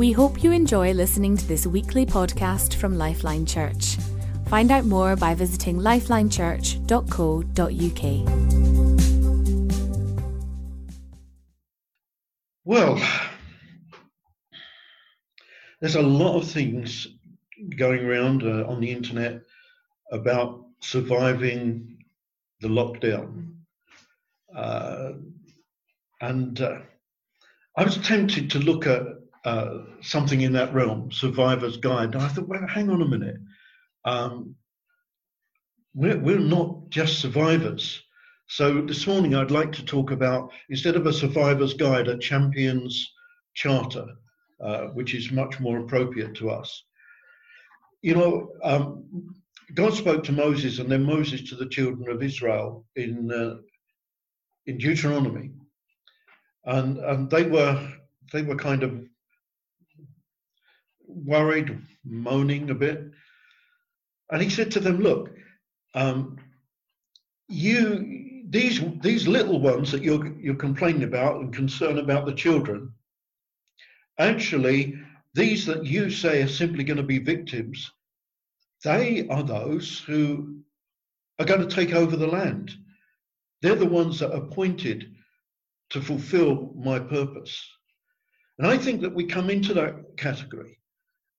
We hope you enjoy listening to this weekly podcast from Lifeline Church. Find out more by visiting lifelinechurch.co.uk. Well, there's a lot of things going around uh, on the internet about surviving the lockdown. Uh, and uh, I was tempted to look at uh, something in that realm, Survivor's Guide. And I thought, well, hang on a minute. Um, we're, we're not just survivors. So this morning I'd like to talk about, instead of a survivor's guide, a champion's charter, uh, which is much more appropriate to us. You know, um, God spoke to Moses and then Moses to the children of Israel in uh, in Deuteronomy, and and they were they were kind of worried, moaning a bit, and he said to them, "Look, um, you these these little ones that you're you're complaining about and concerned about the children, actually." These that you say are simply going to be victims, they are those who are going to take over the land. They're the ones that are appointed to fulfill my purpose. And I think that we come into that category.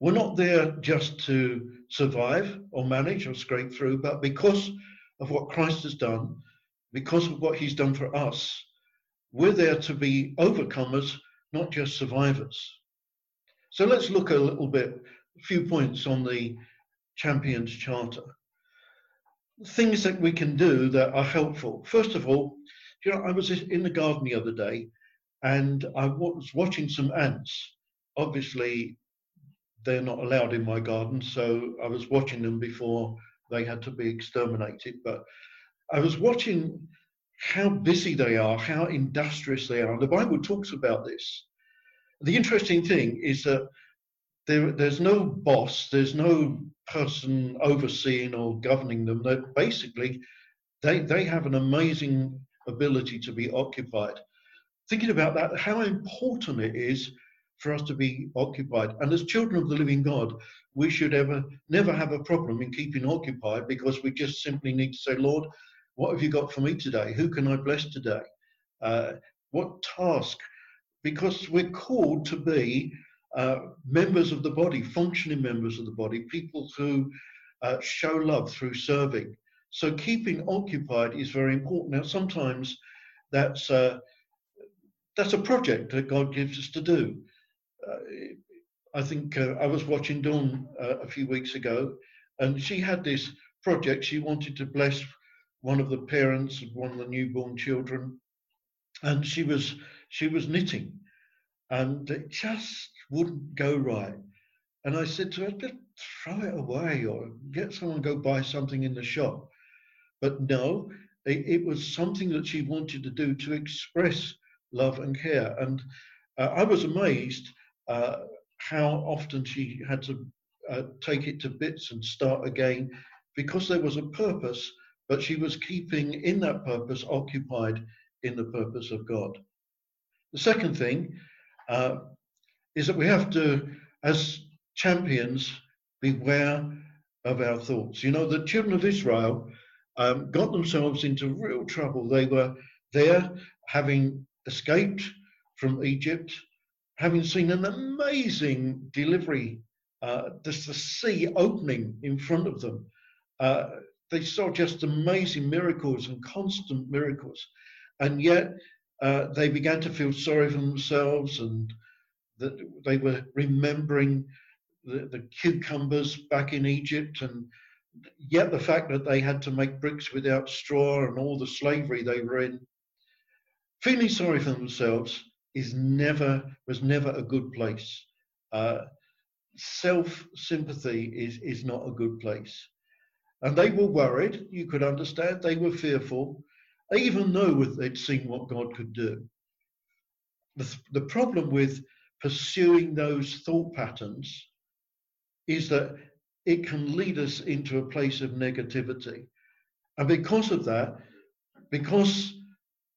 We're not there just to survive or manage or scrape through, but because of what Christ has done, because of what he's done for us, we're there to be overcomers, not just survivors. So let's look a little bit, a few points on the Champions Charter. Things that we can do that are helpful. First of all, you know, I was in the garden the other day and I was watching some ants. Obviously, they're not allowed in my garden, so I was watching them before they had to be exterminated. But I was watching how busy they are, how industrious they are. The Bible talks about this the interesting thing is that there, there's no boss, there's no person overseeing or governing them. That basically, they they have an amazing ability to be occupied. Thinking about that, how important it is for us to be occupied. And as children of the living God, we should ever never have a problem in keeping occupied because we just simply need to say, Lord, what have you got for me today? Who can I bless today? Uh, what task because we're called to be uh, members of the body, functioning members of the body, people who uh, show love through serving. So keeping occupied is very important. Now, sometimes that's uh, that's a project that God gives us to do. Uh, I think uh, I was watching Dawn uh, a few weeks ago, and she had this project. She wanted to bless one of the parents of one of the newborn children, and she was she was knitting and it just wouldn't go right. And I said to her, just throw it away or get someone go buy something in the shop. But no, it, it was something that she wanted to do to express love and care. And uh, I was amazed uh, how often she had to uh, take it to bits and start again because there was a purpose, but she was keeping in that purpose occupied in the purpose of God. The second thing uh, is that we have to, as champions, beware of our thoughts. You know, the children of Israel um, got themselves into real trouble. They were there having escaped from Egypt, having seen an amazing delivery, uh, just the sea opening in front of them. Uh, they saw just amazing miracles and constant miracles. And yet uh, they began to feel sorry for themselves and that they were remembering the, the, cucumbers back in Egypt and yet the fact that they had to make bricks without straw and all the slavery they were in. Feeling sorry for themselves is never was never a good place. Uh, Self sympathy is is not a good place, and they were worried. You could understand they were fearful, even though they'd seen what God could do. The, the problem with pursuing those thought patterns is that it can lead us into a place of negativity. And because of that, because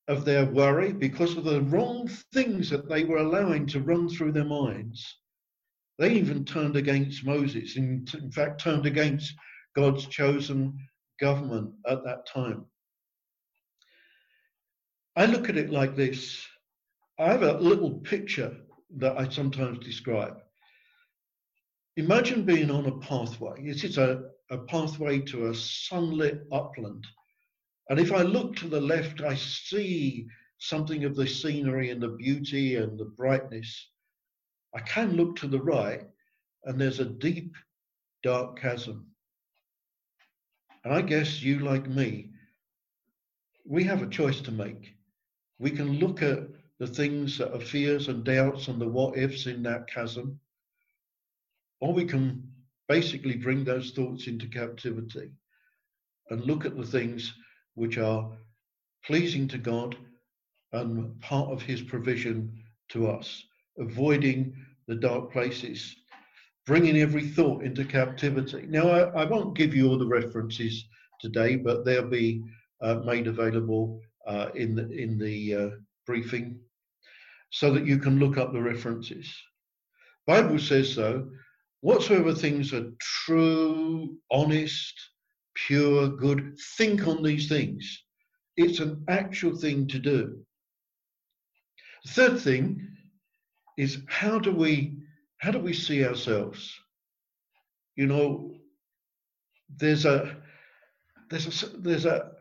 of their worry, because of the wrong things that they were allowing to run through their minds, They even turned against Moses, in, in fact, turned against God's chosen government at that time. I look at it like this I have a little picture that I sometimes describe. Imagine being on a pathway. This is a, a pathway to a sunlit upland. And if I look to the left, I see something of the scenery and the beauty and the brightness. I can look to the right, and there's a deep, dark chasm. And I guess you, like me, we have a choice to make. We can look at the things that are fears and doubts and the what ifs in that chasm, or we can basically bring those thoughts into captivity and look at the things which are pleasing to God and part of His provision to us, avoiding the dark places, bringing every thought into captivity. Now, I, I won't give you all the references today, but they'll be uh, made available uh, in the, in the uh, briefing so that you can look up the references. Bible says though, whatsoever things are true, honest, pure, good, think on these things. It's an actual thing to do. Third thing is how do we how do we see ourselves? You know, there's a there's a there's a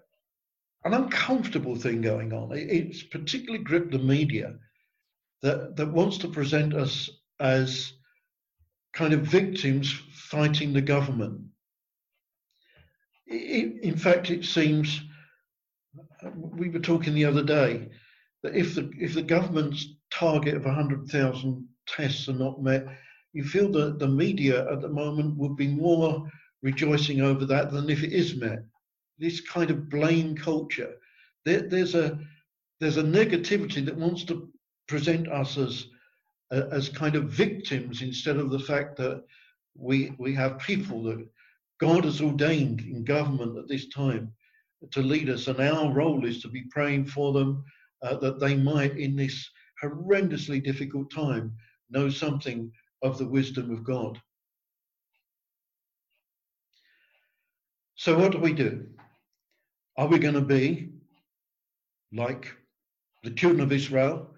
an uncomfortable thing going on. It's particularly gripped the media that, that wants to present us as kind of victims fighting the government. In fact, it seems we were talking the other day that if the if the government's target of 100,000 tests are not met, you feel that the media at the moment would be more rejoicing over that than if it is met this kind of blame culture. There, there's a there's a negativity that wants to present us as as kind of victims instead of the fact that we we have people that God has ordained in government at this time to lead us, and our role is to be praying for them uh, that they might, in this horrendously difficult time, know something of the wisdom of God. So, what do we do? Are we going to be like the children of Israel?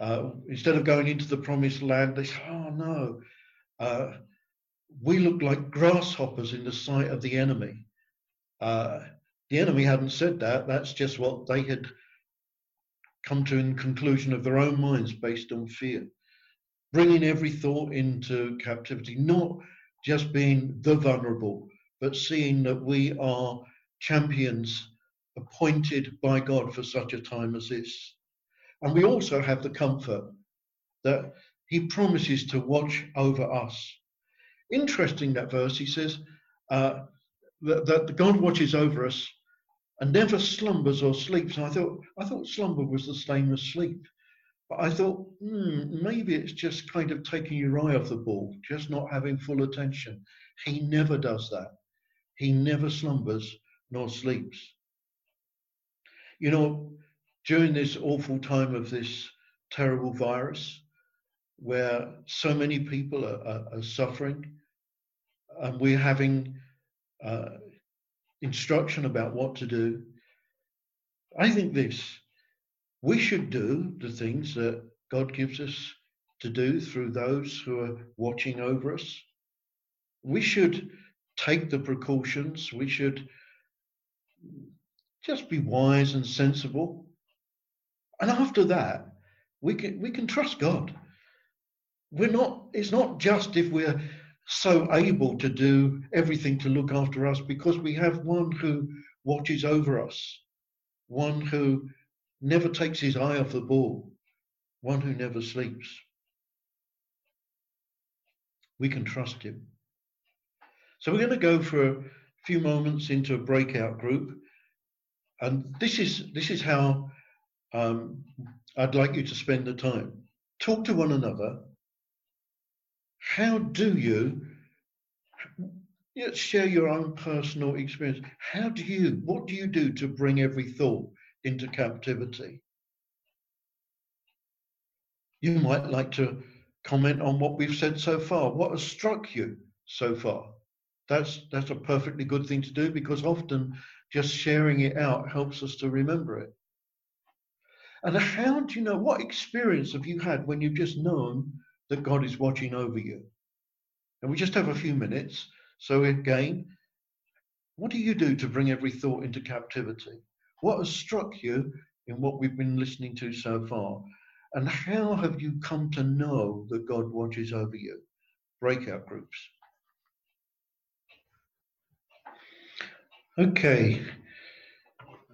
Uh, instead of going into the promised land, they say, oh no, uh, we look like grasshoppers in the sight of the enemy. Uh, the enemy hadn't said that. That's just what they had come to in conclusion of their own minds based on fear. Bringing every thought into captivity, not just being the vulnerable, but seeing that we are champions appointed by God for such a time as this. And we also have the comfort that he promises to watch over us. Interesting that verse, he says uh, that, that God watches over us and never slumbers or sleeps. And I thought, I thought slumber was the same as sleep. But I thought, hmm, maybe it's just kind of taking your eye off the ball, just not having full attention. He never does that. He never slumbers nor sleeps. You know, during this awful time of this terrible virus, where so many people are, are, are suffering, and we're having uh, instruction about what to do, I think this we should do the things that God gives us to do through those who are watching over us. We should take the precautions. We should just be wise and sensible. And after that, we can we can trust God. We're not, it's not just if we're so able to do everything to look after us, because we have one who watches over us, one who never takes his eye off the ball, one who never sleeps. We can trust him. So we're going to go for a few moments into a breakout group. And this is this is how um, I'd like you to spend the time. Talk to one another. How do you share your own personal experience. How do you, what do you do to bring every thought into captivity? You might like to comment on what we've said so far. What has struck you so far? That's that's a perfectly good thing to do because often just sharing it out helps us to remember it. And how do you know what experience have you had when you've just known that God is watching over you? And we just have a few minutes. So again, what do you do to bring every thought into captivity? What has struck you in what we've been listening to so far? And how have you come to know that God watches over you? Breakout groups. Okay.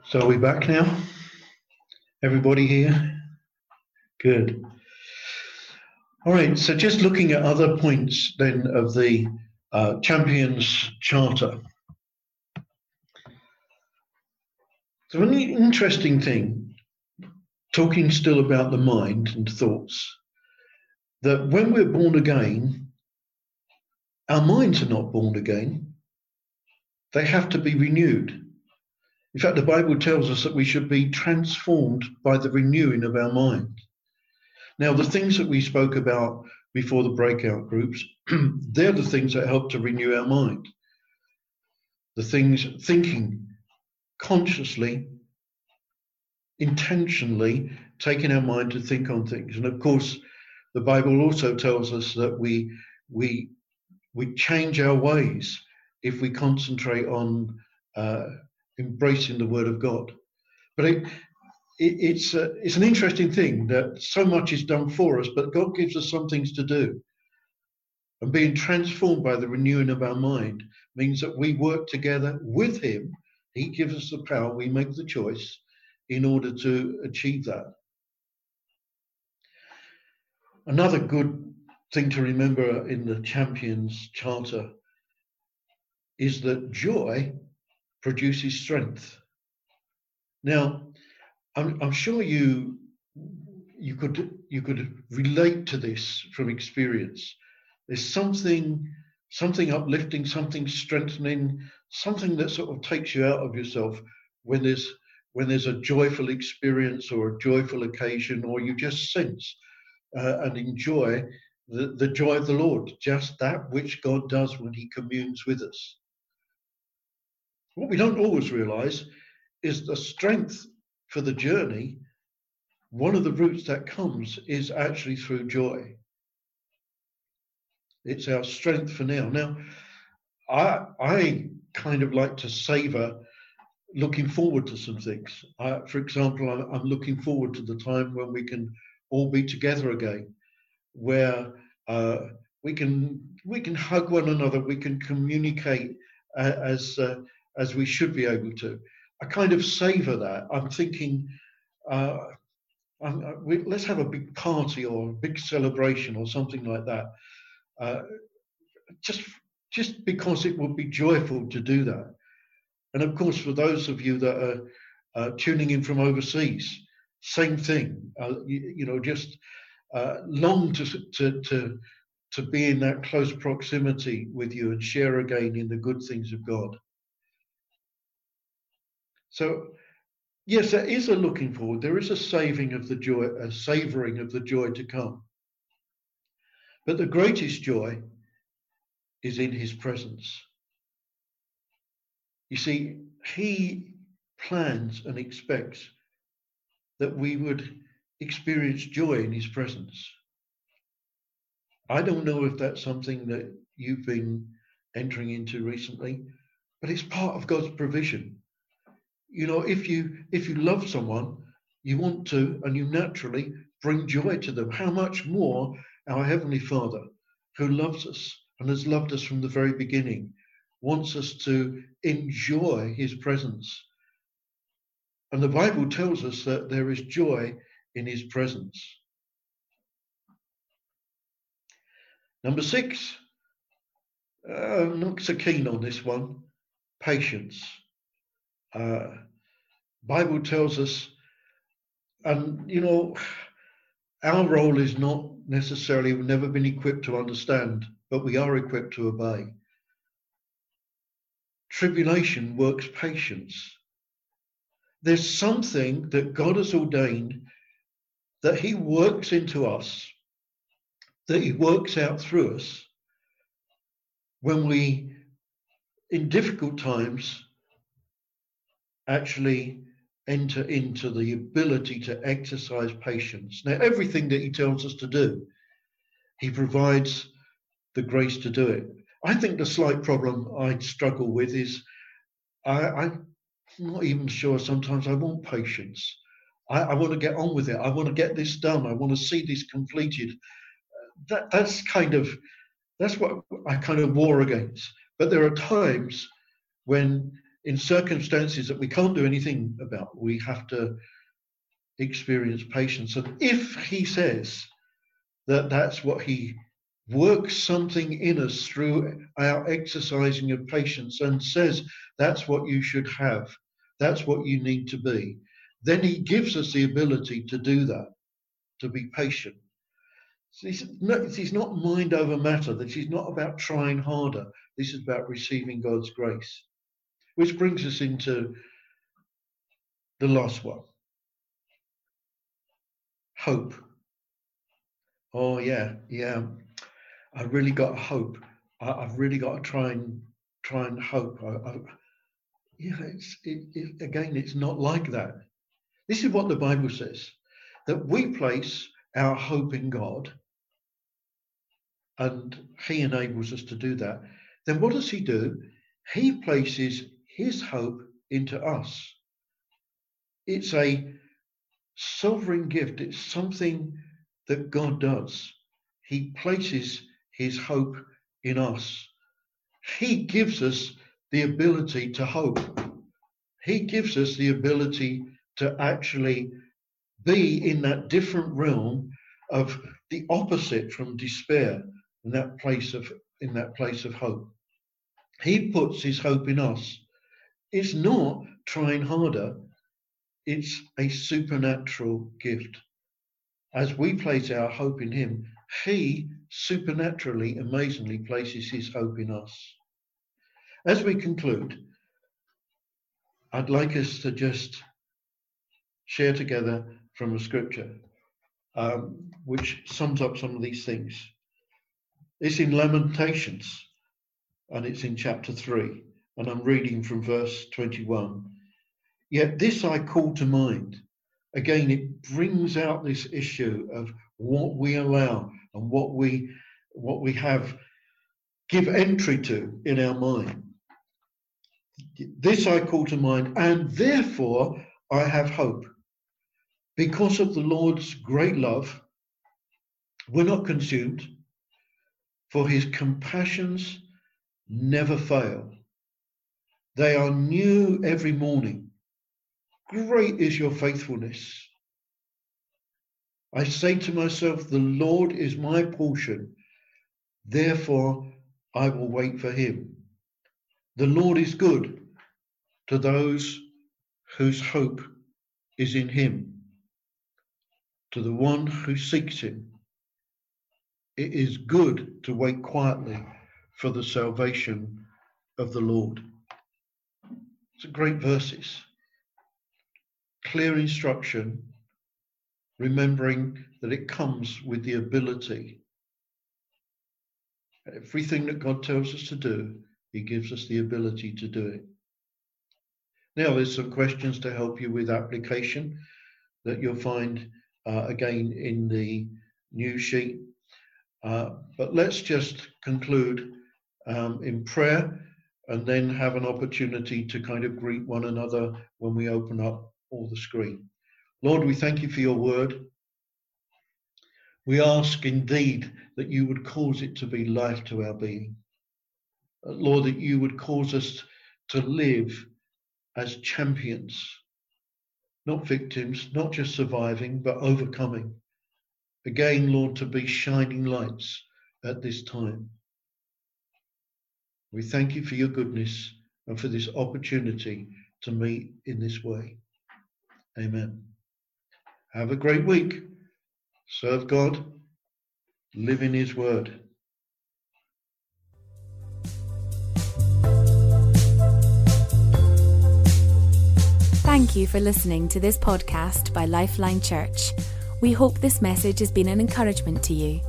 So are we back now? Everybody here? Good. All right, so just looking at other points then of the uh, Champions Charter. So, an interesting thing, talking still about the mind and thoughts, that when we're born again, our minds are not born again. They have to be renewed. In fact, the Bible tells us that we should be transformed by the renewing of our mind. Now, the things that we spoke about before the breakout groups, they're the things that help to renew our mind. The things thinking consciously, intentionally taking our mind to think on things. And of course, the Bible also tells us that we we we change our ways if we concentrate on uh, embracing the Word of God. But it, it, it's a, it's an interesting thing that so much is done for us, but God gives us some things to do. And being transformed by the renewing of our mind means that we work together with Him he gives us the power, we make the choice in order to achieve that. Another good thing to remember in the Champions Charter is that joy produces strength. Now, I'm, I'm sure you you could you could relate to this from experience. There's something something uplifting, something strengthening, something that sort of takes you out of yourself when there's when there's a joyful experience or a joyful occasion, or you just sense uh, and enjoy the, the joy of the Lord, just that which God does when He communes with us. What we don't always realize is the strength for the journey. One of the routes that comes is actually through joy. It's our strength for now. Now, I I kind of like to savor looking forward to some things. I, for example, I, I'm looking forward to the time when we can all be together again, where uh, we can we can hug one another, we can communicate uh, as uh, as we should be able to. I kind of savor that. I'm thinking. Uh, I'm, uh, we, let's have a big party or a big celebration or something like that uh, just just because it would be joyful to do that. And of course, for those of you that are uh, tuning in from overseas, same thing. Uh, you, you, know, just uh, long to, to to to be in that close proximity with you and share again in the good things of God. So, yes, there is a looking forward. There is a saving of the joy, a savouring of the joy to come. But the greatest joy is in his presence. You see, he plans and expects that we would experience joy in his presence. I don't know if that's something that you've been entering into recently, but it's part of God's provision. You know, if you if you love someone, you want to and you naturally bring joy to them. How much more our Heavenly Father, who loves us and has loved us from the very beginning, wants us to enjoy His presence. And the Bible tells us that there is joy in His presence. Number six, uh, I'm not so keen on this one patience. Uh, Bible tells us, and you know, our role is not necessarily, we've never been equipped to understand, but we are equipped to obey. Tribulation works patience. There's something that God has ordained that He works into us that He works out through us when we, in difficult times, actually enter into the ability to exercise patience. Now, everything that He tells us to do, He provides the grace to do it. I think the slight problem I struggle with is I, I'm not even sure sometimes I want patience. I, I want to get on with it. I want to get this done. I want to see this completed. That that's kind of that's what I kind of war against. But there are times when, in circumstances that we can't do anything about, we have to experience patience. And if he says that that's what he works something in us through our exercising of patience and says that's what you should have, that's what you need to be, then he gives us the ability to do that, to be patient. So is not mind over matter. This is not about trying harder. This is about receiving God's grace. Which brings us into the last one hope. Oh, yeah, yeah. I really got hope. I, have really got to try and try and hope. I, I, yeah, it's it, it, again, it's not like that. This is what the Bible says that we place our hope in God, and He enables us to do that. Then what does He do? He places His hope into us. It's a sovereign gift, it's something that God does. He places his hope in us. He gives us the ability to hope. He gives us the ability to actually be in that different realm of the opposite from despair in that place of in that place of hope. He puts his hope in us. It's not trying harder, it's a supernatural gift. As we place our hope in him, he supernaturally, amazingly places his hope in us. As we conclude, I'd like us to just share together from a scripture um, which sums up some of these things. It's in Lamentations and it's in chapter 3, and I'm reading from verse 21. Yet this I call to mind. Again, it brings out this issue of what we allow and what we what we have give entry to in our mind. This I call to mind, and therefore I have hope. Because of the Lord's great love, we're not consumed, for his compassions never fail. They are new every morning. Great is your faithfulness. I say to myself, The Lord is my portion, therefore I will wait for him. The Lord is good to those whose hope is in him, to the one who seeks him. It is good to wait quietly for the salvation of the Lord. Great verses. Clear instruction remembering that it comes with the ability. Everything that God tells us to do, He gives us the ability to do it. Now, there's some questions to help you with application that you'll find uh, again in the new sheet. Uh, but let's just conclude um, in prayer and then have an opportunity to kind of greet one another when we open up all the screen. Lord, we thank you for your word. We ask indeed that you would cause it to be life to our being. Uh, Lord, that you would cause us to live as champions, not victims, not just surviving, but overcoming. Again, Lord, to be shining lights at this time. We thank you for your goodness and for this opportunity to meet in this way. Amen. Have a great week. Serve God. Live in His Word. Thank you for listening to this podcast by Lifeline Church. We hope this message has been an encouragement to you.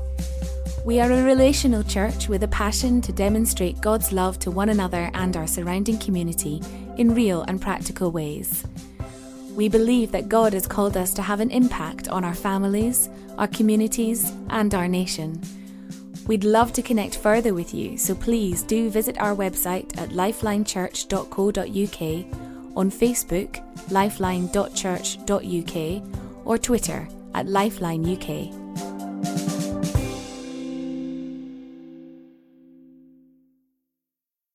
We are a relational church with a passion to demonstrate God's love to one another and our surrounding community in real and practical ways. We believe that God has called us to have an impact on our families, our communities, and our nation. We'd love to connect further with you, so please do visit our website at lifelinechurch.co.uk, on Facebook, lifeline.church.uk, or Twitter at lifelineuk.